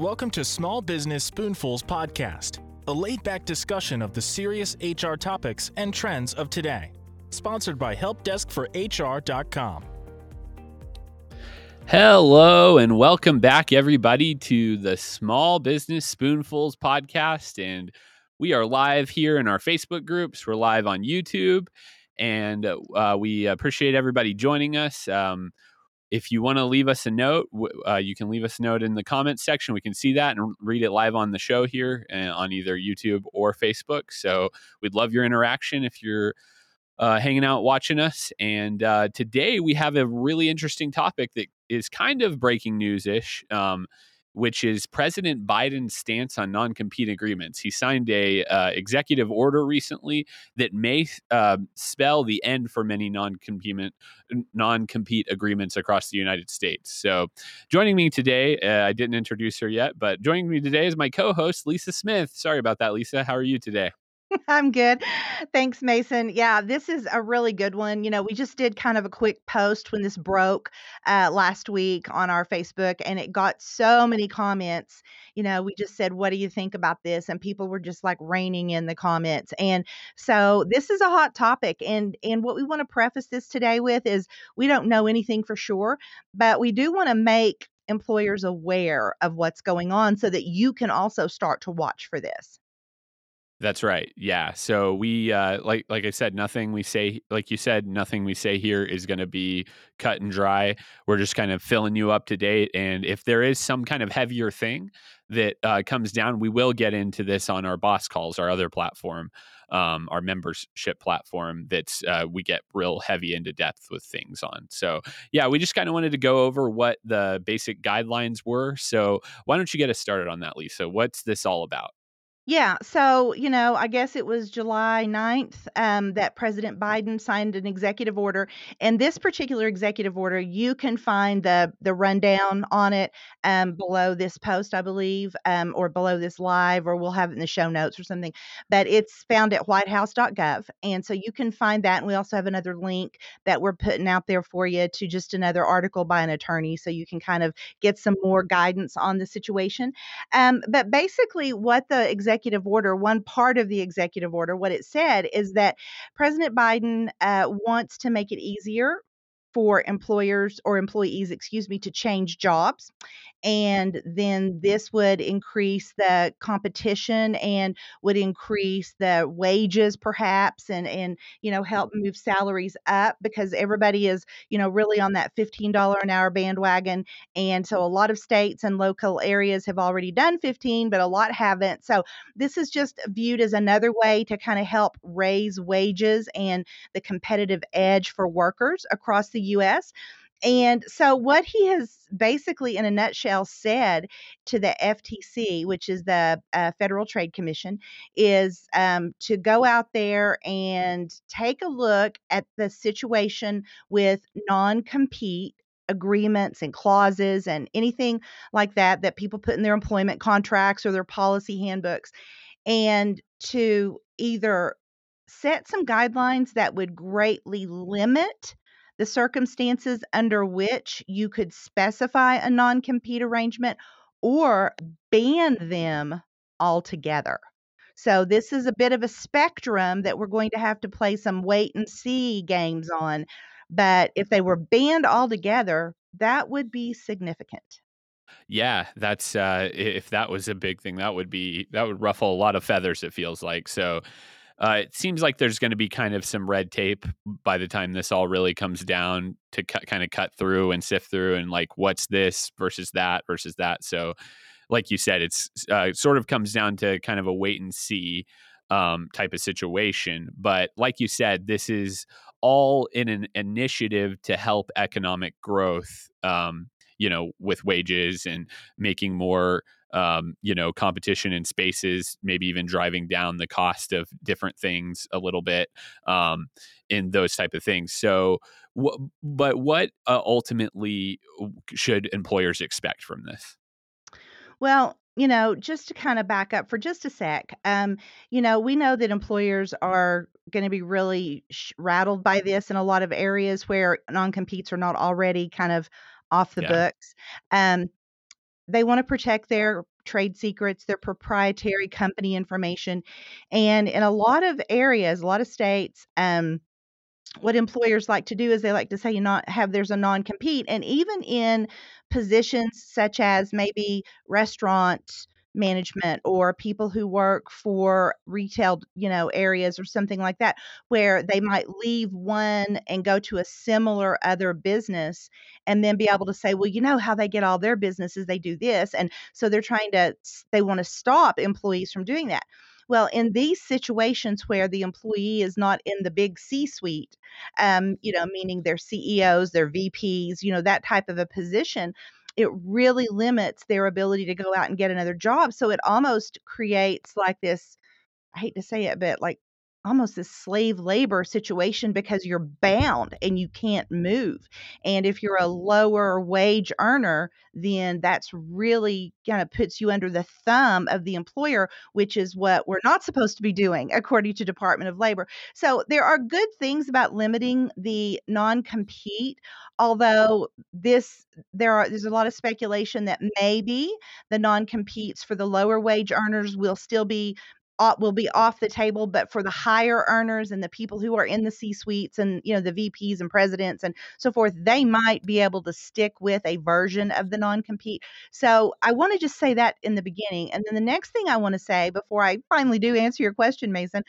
Welcome to Small Business Spoonfuls Podcast, a laid back discussion of the serious HR topics and trends of today. Sponsored by HelpDeskForHR.com. Hello, and welcome back, everybody, to the Small Business Spoonfuls Podcast. And we are live here in our Facebook groups, we're live on YouTube, and uh, we appreciate everybody joining us. Um, if you want to leave us a note, uh, you can leave us a note in the comments section. We can see that and read it live on the show here uh, on either YouTube or Facebook. So we'd love your interaction if you're uh, hanging out watching us. And uh, today we have a really interesting topic that is kind of breaking news ish. Um, which is President Biden's stance on non-compete agreements. He signed a uh, executive order recently that may uh, spell the end for many non-compete non-compete agreements across the United States. So, joining me today, uh, I didn't introduce her yet, but joining me today is my co-host Lisa Smith. Sorry about that, Lisa. How are you today? I'm good. Thanks, Mason. Yeah, this is a really good one. You know, we just did kind of a quick post when this broke uh, last week on our Facebook, and it got so many comments. You know, we just said, What do you think about this? And people were just like raining in the comments. And so this is a hot topic. And and what we want to preface this today with is we don't know anything for sure, but we do want to make employers aware of what's going on so that you can also start to watch for this. That's right. Yeah. So we uh, like like I said, nothing we say, like you said, nothing we say here is going to be cut and dry. We're just kind of filling you up to date. And if there is some kind of heavier thing that uh, comes down, we will get into this on our boss calls, our other platform, um, our membership platform. That's uh, we get real heavy into depth with things on. So yeah, we just kind of wanted to go over what the basic guidelines were. So why don't you get us started on that, Lisa? What's this all about? Yeah, so, you know, I guess it was July 9th um, that President Biden signed an executive order. And this particular executive order, you can find the the rundown on it um, below this post, I believe, um, or below this live, or we'll have it in the show notes or something. But it's found at whitehouse.gov. And so you can find that. And we also have another link that we're putting out there for you to just another article by an attorney. So you can kind of get some more guidance on the situation. Um, but basically, what the executive executive order, one part of the executive order, what it said is that President Biden uh, wants to make it easier for employers or employees, excuse me, to change jobs and then this would increase the competition and would increase the wages perhaps and and you know help move salaries up because everybody is you know really on that $15 an hour bandwagon and so a lot of states and local areas have already done 15 but a lot haven't. So this is just viewed as another way to kind of help raise wages and the competitive edge for workers across the US and so, what he has basically, in a nutshell, said to the FTC, which is the uh, Federal Trade Commission, is um, to go out there and take a look at the situation with non compete agreements and clauses and anything like that that people put in their employment contracts or their policy handbooks, and to either set some guidelines that would greatly limit the circumstances under which you could specify a non compete arrangement or ban them altogether. So, this is a bit of a spectrum that we're going to have to play some wait and see games on. But if they were banned altogether, that would be significant. Yeah, that's uh, if that was a big thing, that would be that would ruffle a lot of feathers. It feels like so. Uh, it seems like there's going to be kind of some red tape by the time this all really comes down to cut, kind of cut through and sift through and like what's this versus that versus that. So, like you said, it's uh, sort of comes down to kind of a wait and see um, type of situation. But like you said, this is all in an initiative to help economic growth. Um, you know, with wages and making more um, you know, competition in spaces, maybe even driving down the cost of different things a little bit um, in those type of things. So, w- but what uh, ultimately should employers expect from this? Well, you know, just to kind of back up for just a sec, um, you know, we know that employers are going to be really sh- rattled by this in a lot of areas where non competes are not already kind of off the yeah. books. Um, they want to protect their trade secrets, their proprietary company information. And in a lot of areas, a lot of states, um, what employers like to do is they like to say you not have there's a non-compete and even in positions such as maybe restaurant management or people who work for retail you know areas or something like that where they might leave one and go to a similar other business and then be able to say well you know how they get all their businesses they do this and so they're trying to they want to stop employees from doing that. Well, in these situations where the employee is not in the big C suite, um, you know, meaning their CEOs, their VPs, you know, that type of a position, it really mm-hmm. limits their ability to go out and get another job. So it almost creates like this, I hate to say it, but like almost this slave labor situation because you're bound and you can't move. And if you're a mm-hmm. lower wage earner, then that's really kind of puts you under the thumb of the employer, which is what we're not supposed to be doing according to Department of Labor. So there are good things about limiting the non-compete, although this there are there's a lot of speculation that maybe the non-competes for the lower wage earners will still be will be off the table but for the higher earners and the people who are in the c suites and you know the vps and presidents and so forth they might be able to stick with a version of the non-compete. So i want to just say that in the beginning and then the next thing i want to say before i finally do answer your question mason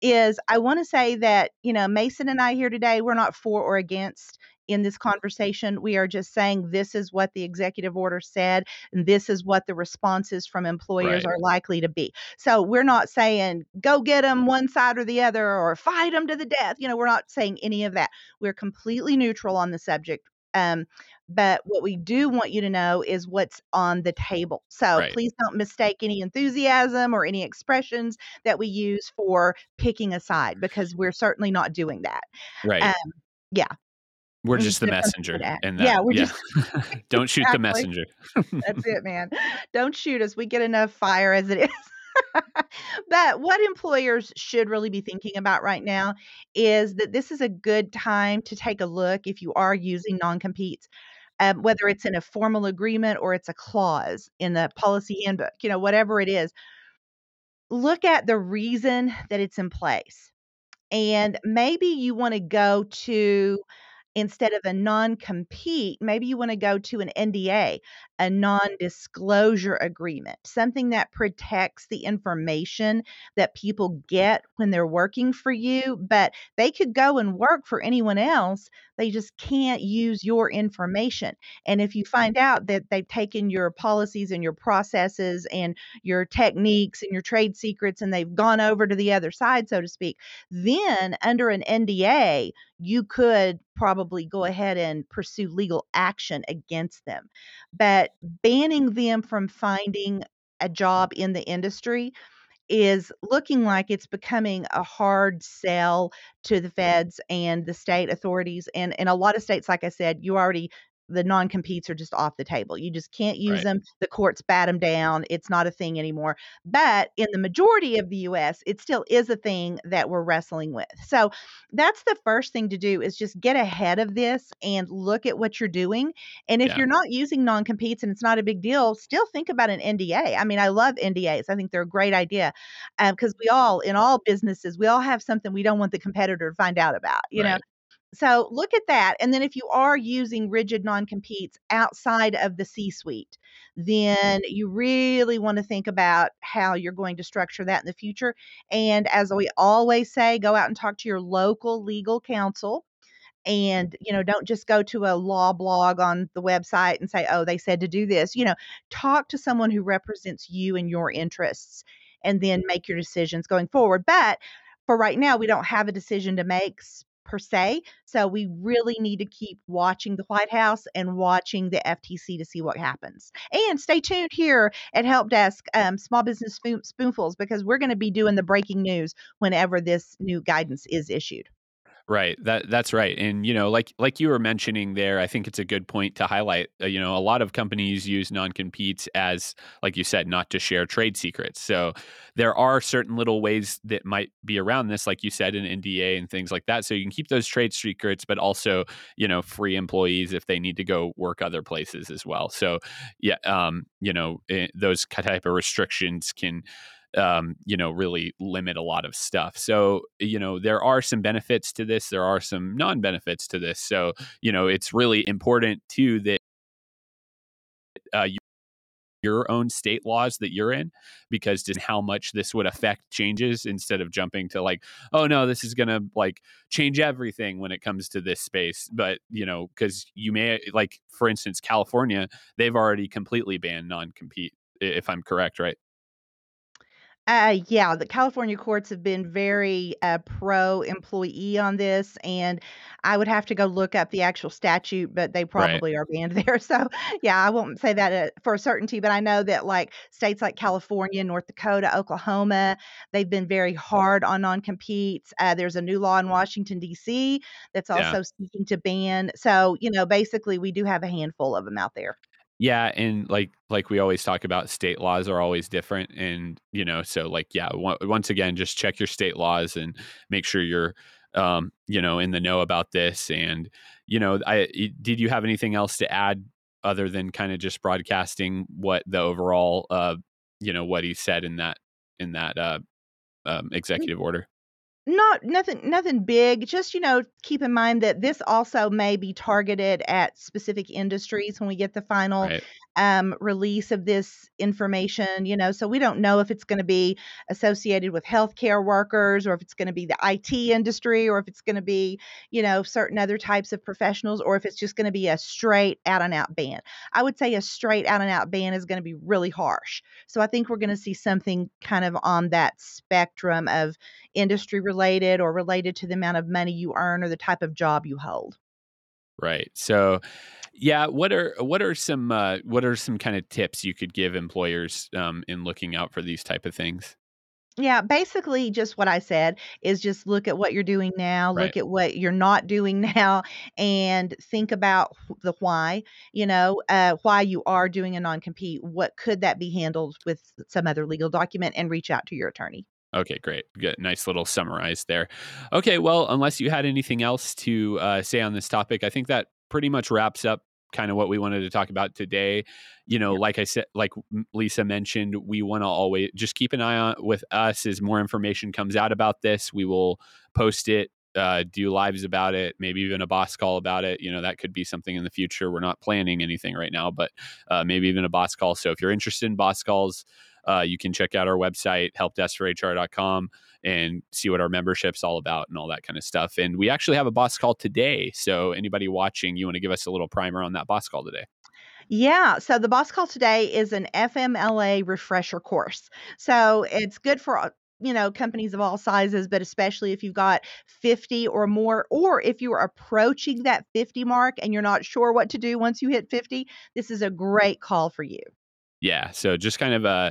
is i want to say that you know mason and i here today we're not for or against in this conversation. We are just saying this is what the executive order said, and this is what the responses from employers right. are likely to be. So we're not saying go get them one side or the other or fight them to the death. You know, we're not saying any of that. We're completely neutral on the subject. Um, but what we do want you to know is what's on the table. So right. please don't mistake any enthusiasm or any expressions that we use for picking a side because we're certainly not doing that. Right. Um, yeah. We're just the messenger. And yeah, we're yeah. just don't shoot the messenger. That's it, man. Don't shoot us. We get enough fire as it is. but what employers should really be thinking about right now is that this is a good time to take a look if you are using non competes. Um, whether it's in a formal agreement or it's a clause in the policy handbook, you know, whatever it is, look at the reason that it's in place. And maybe you want to go to instead of a non compete, maybe you want to go to an NDA, a mm-hmm. non disclosure agreement, something that protects the information that people get when they're working for you, but they could go and work for anyone else. They just can't use your information. And if you find mm-hmm. out that they've taken your policies and your processes and your techniques and your trade secrets and they've gone over to the other side, so to speak, then under an NDA, you could probably go mm. ahead and pursue legal action against them. But banning them from finding a job in the industry is looking like it's becoming a hard sell to the feds and the state authorities and in a lot of states like i said you already the non competes are just off the table. You just can't use right. them. The courts bat them down. It's not a thing anymore. But in the majority of the US, it still is a thing that we're wrestling with. So that's the first thing to do is just get ahead of this and look at what you're doing. And if yeah. you're not using non competes and it's not a big deal, still think about an NDA. I mean, I love NDAs. I think they're a great idea because um, we all, in all businesses, we all have something we don't want the competitor to find out about, you right. know? So look at that. And then if you are using rigid non competes outside of the C suite, then you really want to think about how you're going to structure that in the future. And as we always say, go out and talk to your local legal counsel. And, you know, don't just go to a law blog on the website and say, oh, they said to do this. You know, talk to someone who represents you and your interests and then make your decisions going forward. But for right now, we don't have a decision to make per se. So we really need to keep watching the White House and watching the FTC to see what happens. And stay tuned here at Help Desk um, Small Business Spoonfuls because we're going to be doing the breaking news whenever this new guidance is issued. Right. That that's right. And you know, like like you were mentioning there, I think it's a good point to highlight. Uh, you know, a lot of companies use non-competes as like you said, not to share trade secrets. So there are certain little ways that might be around this like you said an NDA and things like that. So you can keep those trade secrets but also, you know, free employees if they need to go work other places as well. So yeah, um, you know, eh, those type of restrictions can um, you know, really limit a lot of stuff. So, you know, there are some benefits to this. There are some non benefits to this. So, you know, it's really important too that uh, you your own state laws that you're in because just how much this would affect changes instead of jumping to like oh no this is going to like change everything when it comes to this space but you know because you may like for instance california they've already completely banned non-compete if i'm correct right Uh, yeah, the California courts have been very uh, pro employee on this, and I would have to go look up the actual statute, but they right probably are banned there. So, yeah, I won't say that uh, for certainty, but I know that like states like California, North Dakota, Oklahoma, they've been very hard on non-competes. Uh, there's a new law in Washington, D.C. that's yeah also seeking to ban. So, you know, basically, we do have a handful of them out there. Yeah, and like like we always talk about, state laws are always different, and you know, so like yeah, on- once again, just check your state laws and make sure you're um, you know in the know about this. And you know, i did you have anything else to add other than kind of just broadcasting what the overall uh, you know what he said in that in that uh, um, executive order? Not nothing nothing big. Just, you know, keep in mind that this also may be targeted at specific industries when we get the final Right. Um, release of this information, you know. So we don't know if it's going to be associated with healthcare workers or if it's going to be the IT industry or if it's going to be, you know, certain other types of professionals or if it's just going to be a straight out and out ban. I would say a straight out and out ban is going to be really harsh. So I think we're going to see something kind of on that spectrum of industry related or related to the amount of money you earn or the type of job you hold. Right. So, yeah, what are what are some uh, what are some kind of tips you could give employers um, in looking out for these type of things? Yeah, basically just what I said is just look at what you're doing now, Right. look at what you're not doing now, and think about the why, you know, uh, why you are doing a non compete. What could that be handled with some other legal document and reach out to your attorney. Okay, great. Good. Nice little summarize there. Okay, well, unless you had anything else to uh, say on this topic, I think that pretty much wraps up kind of what we wanted to talk about today. You know, like I said, like Lisa mentioned, we want to always just keep an eye on with us as more information comes out about this. We will post it, uh, do lives about it, maybe even a boss call about it. You know, that could be something in the future. We're not planning anything right now, but uh, maybe even a boss call. So if you're interested in boss calls, uh, you can check out our website, helpdeskforhr.com, and see what our membership's all about and all that kind of stuff. And we actually have a boss call today. So anybody watching, you want to give us a little primer on that boss call today? Yeah, so the boss call today is an FMLA refresher course. So it's good for uh, you know companies of all sizes, but especially if you've got 50 or more, or if you're approaching that 50 mark and you're not sure what to do once you hit 50, this is a great call for you. Yeah. So just kind of uh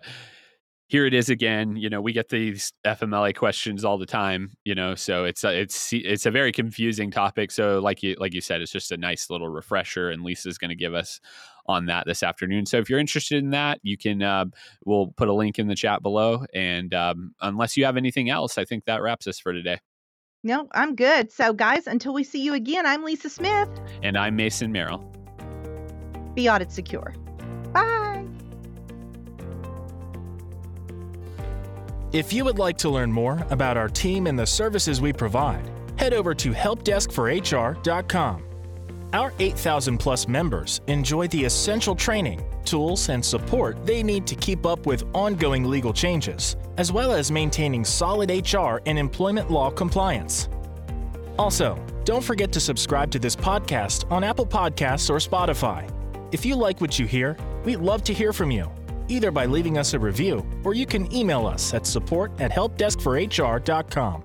here it is again. You know, we get these FMLA questions all the time. You know, so it's a, it's it's a very confusing topic. So like you like you said, it's just a nice little refresher, and Lisa's going to give us on that this afternoon. So if you're interested in that, you can uh, we'll put a link in the chat below. And um, unless you have anything else, I think that wraps us for today. No, I'm good. So guys, until we see you again, I'm Lisa Smith. And I'm Mason Merrill. Be audit secure. Bye. If you would like to learn more about our team and the services we provide, head over to helpdeskforhr.com. Our 8,000 plus members enjoy the essential training, tools, and support they need to keep up with ongoing legal changes, as well as maintaining solid HR and employment law compliance. Also, don't forget to subscribe to this podcast on Apple Podcasts or Spotify. If you like what you hear, we'd love to hear from you, either by leaving us a review or you can email us at support at helpdeskforhr.com.